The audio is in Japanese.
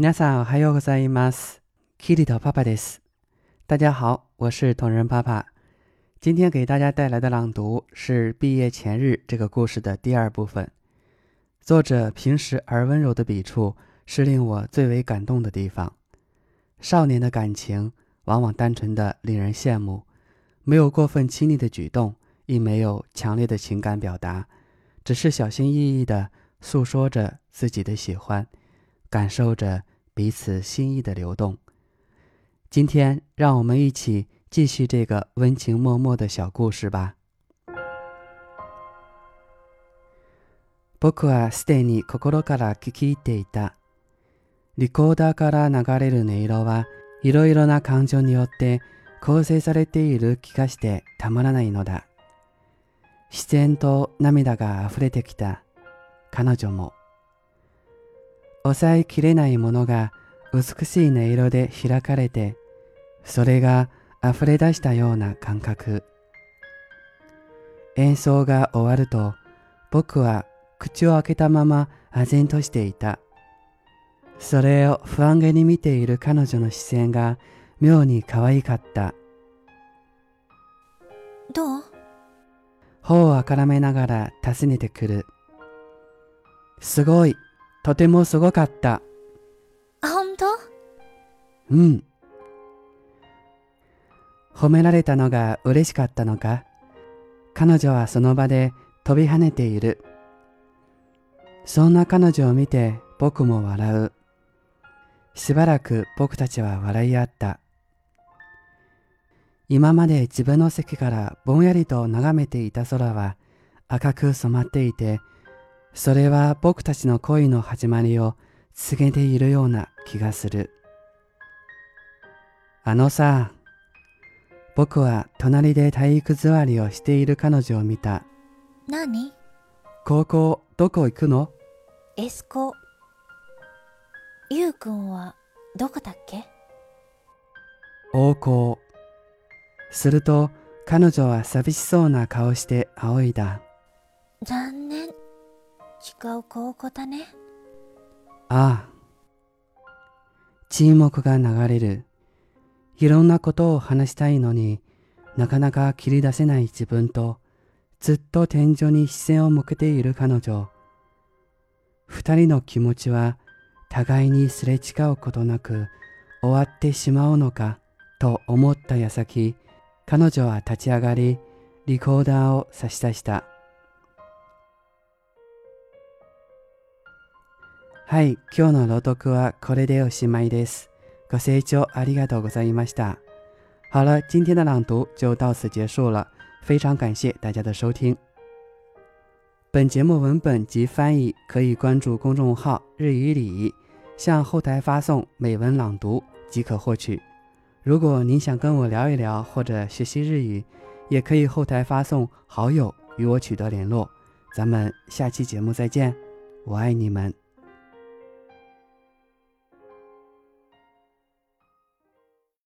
皆さんおはようございます。キリトパパです。大家好，我是同人爸爸。今天给大家带来的朗读是《毕业前日》这个故事的第二部分。作者平实而温柔的笔触是令我最为感动的地方。少年的感情往往单纯的令人羡慕，没有过分亲昵的举动，亦没有强烈的情感表达，只是小心翼翼地诉说着自己的喜欢，感受着 彼此心意的流动。今天，让我们一起继续这个温情脉脉的小故事吧。僕はすでに心から聞き入っていた。リコーダーから流れる音色はいろいろな感情によって構成されている気がしてたまらないのだ。自然と涙が溢れてきた。彼女も。抑えきれないものが美しい音色で開かれて、それが溢れ出したような感覚。演奏が終わると、僕は口を開けたまま唖然としていた。それを不安げに見ている彼女の視線が妙に可愛かった。どう？頬をあからめながら尋ねてくる。すごい。とてもすごかった。あ、本当？うん。褒められたのが嬉しかったのか？彼女はその場で飛び跳ねている。そんな彼女を見て僕も笑う。しばらく僕たちは笑い合った。今まで自分の席からぼんやりと眺めていた空は赤く染まっていて、それは僕たちの恋の始まりを告げているような気がする。あのさ、僕は隣で体育座りをしている彼女を見た。何？高校どこ行くの？エスコ。ゆうくんはどこだっけ？王校。すると彼女は寂しそうな顔して仰いだ。残念。違う高校だね。ああ。沈黙が流れる。いろんなことを話したいのになかなか切り出せない自分とずっと天井に視線を向けている彼女。二人の気持ちは互いにすれ違うことなく終わってしまうのかと思った矢先、彼女は立ち上がり、リコーダーを差し出した。はい、今日の朗読はこれでおしまいです。ご清聴ありがとうございました。好了，今天的朗读就到此结束了，非常感谢大家的收听。本节目文本及翻译可以关注公众号“日语里”，向后台发送“美文朗读”即可获取。如果您想跟我聊一聊或者学习日语，也可以后台发送“好友”与我取得联络。咱们下期节目再见，我爱你们。